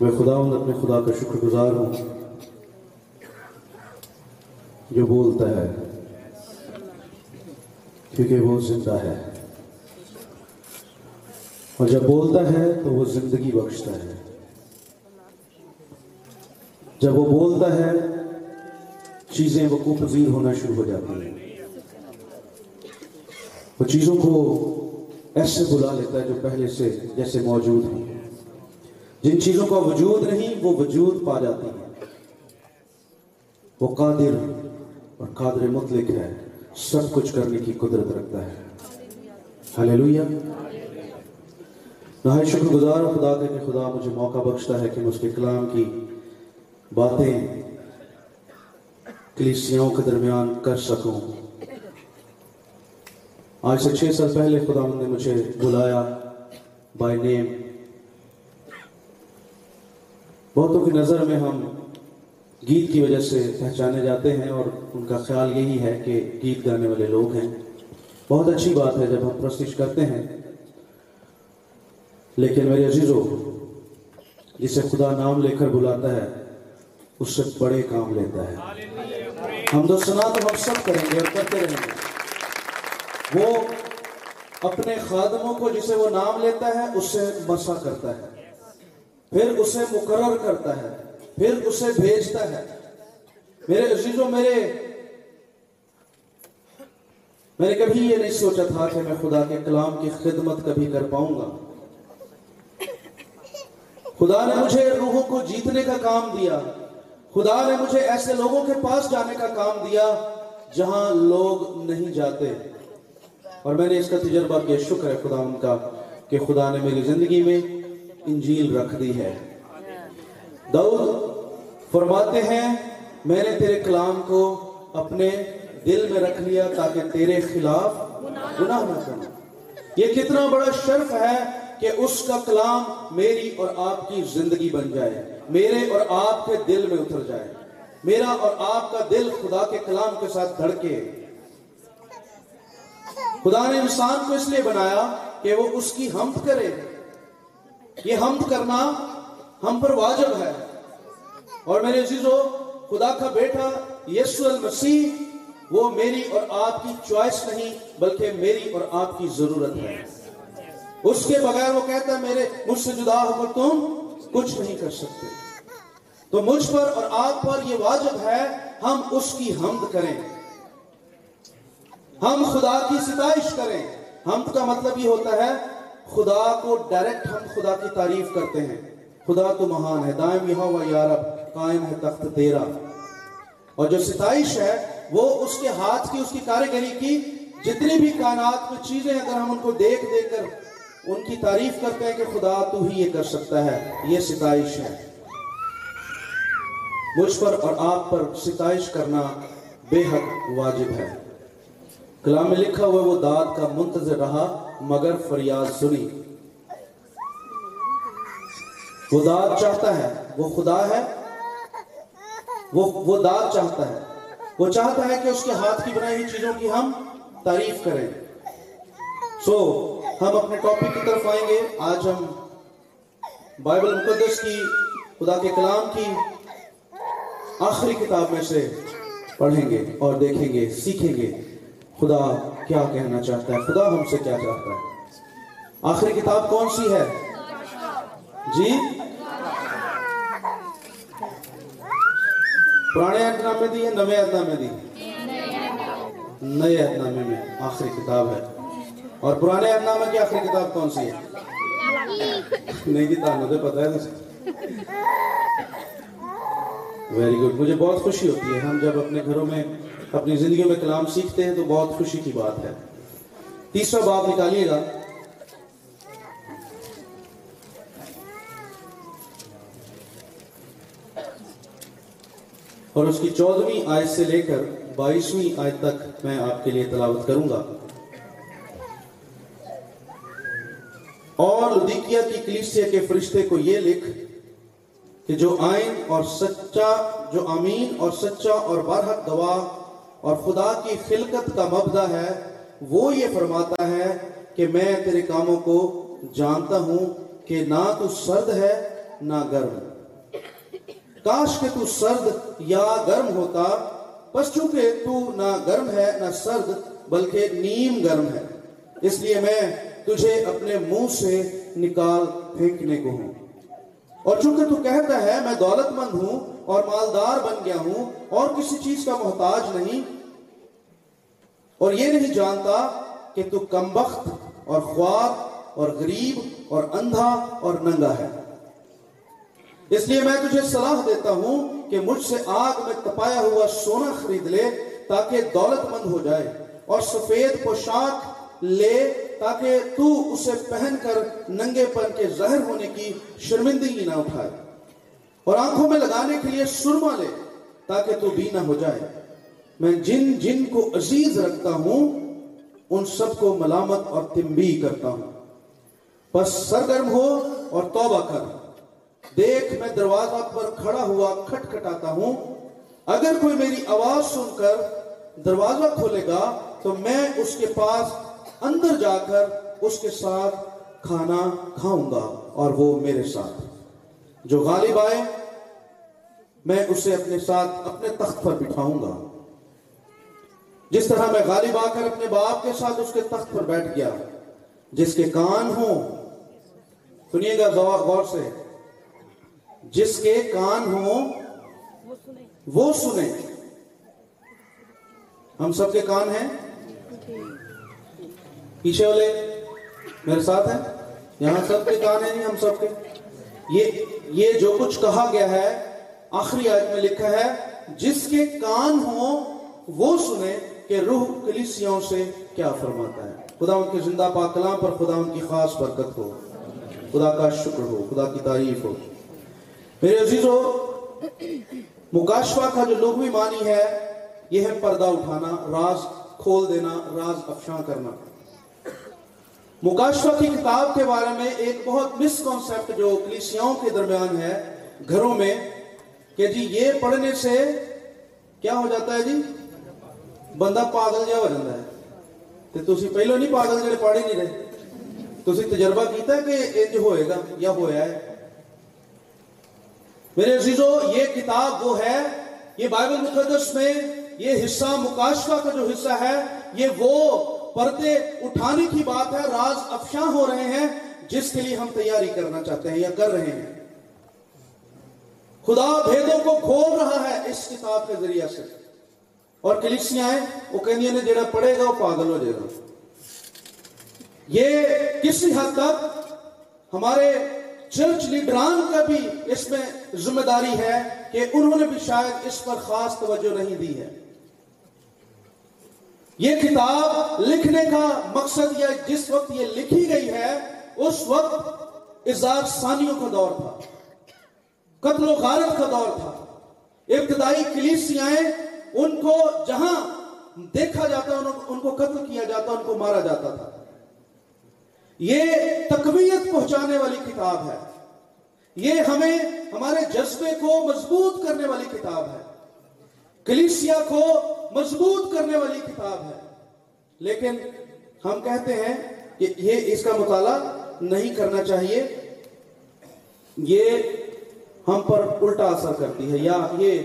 میں خدا ہوں اپنے خدا کا شکر گزار ہوں۔ جو بولتا ہے، کیونکہ وہ زندہ ہے۔ اور جب بولتا ہے، تو وہ زندگی بخشتا ہے۔ جب وہ بولتا ہے، چیزیں وقوع پذیر ہونا شروع ہو جاتی ہیں۔ وہ چیزوں کو ایسے بلا لیتا ہے جو پہلے سے جیسے موجود ہیں۔ جن چیزوں کا وجود نہیں، وہ وجود پا جاتی ہیں۔ وہ قادر اور قادر مطلق ہے، سب کچھ کرنے کی قدرت رکھتا ہے۔ ہلیلویہ نہایت شکر گزار ہوں خدا کا کہ خدا مجھے موقع بخشتا ہے کہ میں اس کے کلام کی باتیں کلیسیوں کے درمیان کر سکوں۔ آج سے چھ سال پہلے خدا نے مجھے بلایا بائی نیم بہتوں کی نظر میں ہم گیت کی وجہ سے پہچانے جاتے ہیں اور ان کا خیال یہی ہے کہ گیت گانے والے لوگ ہیں۔ بہت اچھی بات ہے جب ہم پرستش کرتے ہیں۔ لیکن میرے عزیزوں جسے خدا نام لے کر بلاتا ہے، اس سے بڑے کام لیتا ہے۔ ہم دو سنا تو ہم سب کریں گے اور کرتے رہیں گے۔ وہ اپنے خادموں کو جسے وہ نام لیتا ہے، اس سے مسا کرتا ہے۔ پھر اسے مقرر کرتا ہے، پھر اسے بھیجتا ہے۔ میرے عزیزوں، میرے میں نے کبھی یہ نہیں سوچا تھا کہ میں خدا کے کلام کی خدمت کبھی کر پاؤں گا۔ خدا نے مجھے روحوں کو جیتنے کا کام دیا۔ خدا نے مجھے ایسے لوگوں کے پاس جانے کا کام دیا جہاں لوگ نہیں جاتے۔ اور میں نے اس کا تجربہ کیا، شکر ہے خدا ان کا کہ خدا نے میری زندگی میں انجیل رکھ دی ہے۔ دعوت فرماتے ہیں، میں نے تیرے کلام کو اپنے دل میں رکھ لیا تاکہ تیرے خلاف گناہ نہ کروں۔ یہ کتنا بڑا شرف ہے کہ اس کا کلام میری اور آپ کی زندگی بن جائے، میرے اور آپ کے دل میں اتر جائے۔ میرا اور آپ کا دل خدا کے کلام کے ساتھ دھڑکے۔ خدا نے انسان کو اس لیے بنایا کہ وہ اس کی حمد کرے۔ یہ حمد کرنا ہم پر واجب ہے۔ اور میرے عزیزو، خدا کا بیٹا یسو المسیح، وہ میری اور آپ کی چوائس نہیں، بلکہ میری اور آپ کی ضرورت ہے۔ اس کے بغیر وہ کہتا ہے، میرے، مجھ سے جدا ہو کر تم کچھ نہیں کر سکتے۔ تو مجھ پر اور آپ پر یہ واجب ہے، ہم اس کی حمد کریں۔ ہم خدا کی ستائش کریں۔ حمد کا مطلب یہ ہوتا ہے، خدا کو ڈائریکٹ ہم خدا کی تعریف کرتے ہیں۔ خدا تو مہان ہے، دائم یہاں و یارب قائم ہے تخت تیرا۔ اور جو ستائش ہے، وہ اس کے ہاتھ کی، اس کی کاریگری کی جتنی بھی کائنات میں چیزیں اگر ہم ان کو دیکھ دیکھ کر ان کی تعریف کرتے ہیں کہ خدا تو ہی یہ کر سکتا ہے، یہ ستائش ہے۔ مجھ پر اور آپ پر ستائش کرنا بے حد واجب ہے۔ کلام میں لکھا ہوا وہ داد کا منتظر رہا، مگر فریاد سنی۔ وہ داد چاہتا ہے، وہ خدا ہے۔ وہ وہ داد چاہتا ہے۔ وہ چاہتا ہے کہ اس کے ہاتھ کی بنائی ہوئی چیزوں کی ہم تعریف کریں۔ سو ہم اپنے ٹاپک کی طرف آئیں گے۔ آج ہم بائبل مقدس کی، خدا کے کلام کی آخری کتاب میں سے پڑھیں گے اور دیکھیں گے، سیکھیں گے۔ خدا کیا کہنا چاہتا ہے؟ خدا ہم سے کیا چاہتا ہے؟ آخری کتاب کون سی ہے؟ جی؟ پرانے اہدنامے دی ہے نئے اہدنامے دی؟ نئے اہدنامے میں آخری کتاب ہے۔ اور پرانے اہدنامے کی آخری کتاب کون سی ہے؟ نہیں جی تانوں تو پتہ ہے ویری گڈ مجھے بہت خوشی ہوتی ہے۔ ہم جب اپنے گھروں میں اپنی زندگیوں میں کلام سیکھتے ہیں تو بہت خوشی کی بات ہے۔ تیسرا باب نکالیے گا۔ اور اس کی چودہویں آیت سے لے کر بائیسویں آیت تک میں آپ کے لیے تلاوت کروں گا۔ اور لدیکیا کی کلیسیا کے فرشتے کو یہ لکھ کہ جو آئین اور سچا، جو امین اور سچا اور برحق گواہ اور خدا کی خلقت کا مبدہ ہے، وہ یہ فرماتا ہے کہ میں تیرے کاموں کو جانتا ہوں کہ نہ تو سرد ہے، نہ گرم۔ کاش کہ تو سرد یا گرم ہوتا بس چونکہ تو نہ گرم ہے، نہ سرد، بلکہ نیم گرم ہے۔ اس لیے میں تجھے اپنے منہ سے نکال پھینکنے کو ہوں۔ اور چونکہ تو کہتا ہے میں دولت مند ہوں اور مالدار بن گیا ہوں اور کسی چیز کا محتاج نہیں، اور یہ نہیں جانتا کہ تو کمبخت اور خواب اور غریب اور اندھا اور ننگا ہے۔ اس لیے میں تجھے صلاح دیتا ہوں کہ مجھ سے آگ میں تپایا ہوا سونا خرید لے تاکہ دولت مند ہو جائے اور سفید پوشاک لے تاکہ تو اسے پہن کر ننگے پن کے ظاہر ہونے کی شرمندگی نہ اٹھائے۔ اور آنکھوں میں لگانے کے لیے سرما لے تاکہ تو بھی نہ ہو جائے۔ میں جن جن کو عزیز رکھتا ہوں، ان سب کو ملامت اور تمبی کرتا ہوں۔ بس سرگرم ہو اور توبہ کر۔ دیکھ، میں دروازہ پر کھڑا ہوا کھٹ کھٹاتا ہوں۔ اگر کوئی میری آواز سن کر دروازہ کھولے گا، تو میں اس کے پاس اندر جا کر اس کے ساتھ کھانا کھاؤں گا اور وہ میرے ساتھ۔ جو غالب آئے، میں اسے اپنے ساتھ اپنے تخت پر بٹھاؤں گا۔ جس طرح میں غالب آ کر اپنے باپ کے ساتھ اس کے تخت پر بیٹھ گیا، جس کے کان ہوں، سنیے گا غور سے۔ جس کے کان ہوں، وہ سنیں۔ ہم سب کے کان ہیں؟ جی۔ پیچھے والے، میرے ساتھ ہیں؟ یہاں سب کے کان ہیں، ہم سب کے۔ یہ یہ جو کچھ کہا گیا ہے، آخری آیت میں لکھا ہے، جس کے کان ہوں، وہ سنیں کہ روح کلیسیوں سے کیا فرماتا ہے۔ خدا ان کے زندہ پاک کلام پر خدا ان کی خاص برکت ہو۔ خدا کا شکر ہو، خدا کی تعریف ہو۔ میرے عزیزو، مکاشفہ کا جو لغوی معنی ہے، یہ ہے پردہ اٹھانا، راز کھول دینا، راز افشاں کرنا۔ مکاشفہ کی کتاب کے بارے میں ایک بہت مس کانسیپٹ جو کلیسیاؤں کے درمیان ہے، گھروں میں، کہ جی یہ پڑھنے سے کیا ہو جاتا ہے جی؟ بندہ پاگل جا ہو جاتا ہے۔ تو تسی پہلو نہیں پاگل جڑے پڑھ ہی نہیں رہے۔ تسی تجربہ کیتا ہے کہ انج ہوئے گا یا ہویا ہے؟ میرے عزیزو، یہ کتاب وہ ہے، یہ بائبل مقدس میں یہ حصہ مکاشفہ کا جو حصہ ہے، یہ وہ پردے اٹھانے کی بات ہے، راز افشاں ہو رہے ہیں، جس کے لیے ہم تیاری کرنا چاہتے ہیں یا کر رہے ہیں۔ خدا بھیدوں کو کھول رہا ہے اس کتاب کے ذریعہ سے۔ اور کلیسیاں ہیں، وہ کہنی نے جڑا پڑھے گا، وہ پاگل ہو جائے گا۔ یہ کسی حد تک ہمارے چرچ لیڈران کا بھی اس میں ذمہ داری ہے کہ انہوں نے بھی شاید اس پر خاص توجہ نہیں دی ہے۔ یہ کتاب لکھنے کا مقصد یا جس وقت یہ لکھی گئی ہے، اس وقت اظہار ثانیوں کا دور تھا، قتل و غارت کا دور تھا۔ ابتدائی کلیسیاں ان کو جہاں دیکھا جاتا، ان کو قتل کیا جاتا، ان کو مارا جاتا تھا۔ یہ تقویت پہنچانے والی کتاب ہے۔ یہ ہمیں ہمارے جذبے کو مضبوط کرنے والی کتاب ہے۔ کلیسیا کو مضبوط کرنے والی کتاب ہے۔ لیکن ہم کہتے ہیں کہ یہ اس کا مطالعہ نہیں کرنا چاہیے۔ یہ ہم پر الٹا اثر کرتی ہے۔ یا یہ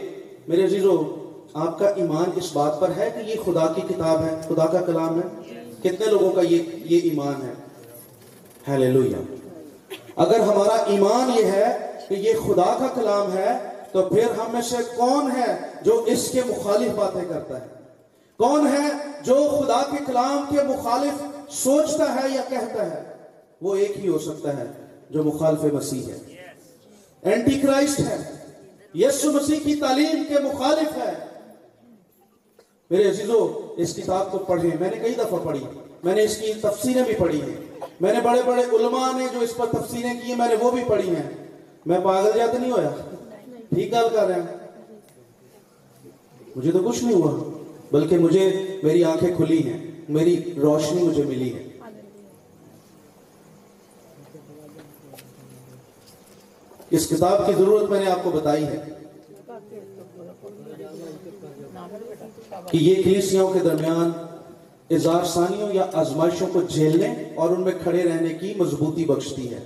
میرے عزیزو، آپ کا ایمان اس بات پر ہے کہ یہ خدا کی کتاب ہے، خدا کا کلام ہے۔ کتنے لوگوں کا یہ یہ ایمان ہے۔ اگر ہمارا ایمان یہ ہے کہ یہ خدا کا کلام ہے تو پھر ہم میں سے کون ہے جو اس کے مخالف باتیں کرتا ہے؟ کون ہے جو خدا کے کلام کے مخالف سوچتا ہے یا کہتا ہے؟ وہ ایک ہی ہو سکتا ہے جو مخالف مسیح ہے۔ اینٹی کرائسٹ ہے۔ یسو مسیح کی تعلیم کے مخالف ہے۔ میرے عزیزو، اس کتاب کو پڑھیں۔ میں نے کئی دفعہ پڑھی۔ میں نے اس کی تفسیریں بھی پڑھی ہیں۔ میں نے بڑے بڑے علماء نے جو اس پر تفسیریں کی ہیں، میں نے وہ بھی پڑھی ہیں۔ میں پاگل جاتا نہیں ہویا؟ ٹھیک گل کر رہے ہیں۔ مجھے تو کچھ نہیں ہوا، بلکہ مجھے میری آنکھیں کھلی ہیں، میری روشنی مجھے ملی ہے۔ اس کتاب کی ضرورت میں نے آپ کو بتائی ہے کہ یہ کلیسیوں کے درمیان اظہار ثانیوں یا آزمائشوں کو جھیلنے اور ان میں کھڑے رہنے کی مضبوطی بخشتی ہے۔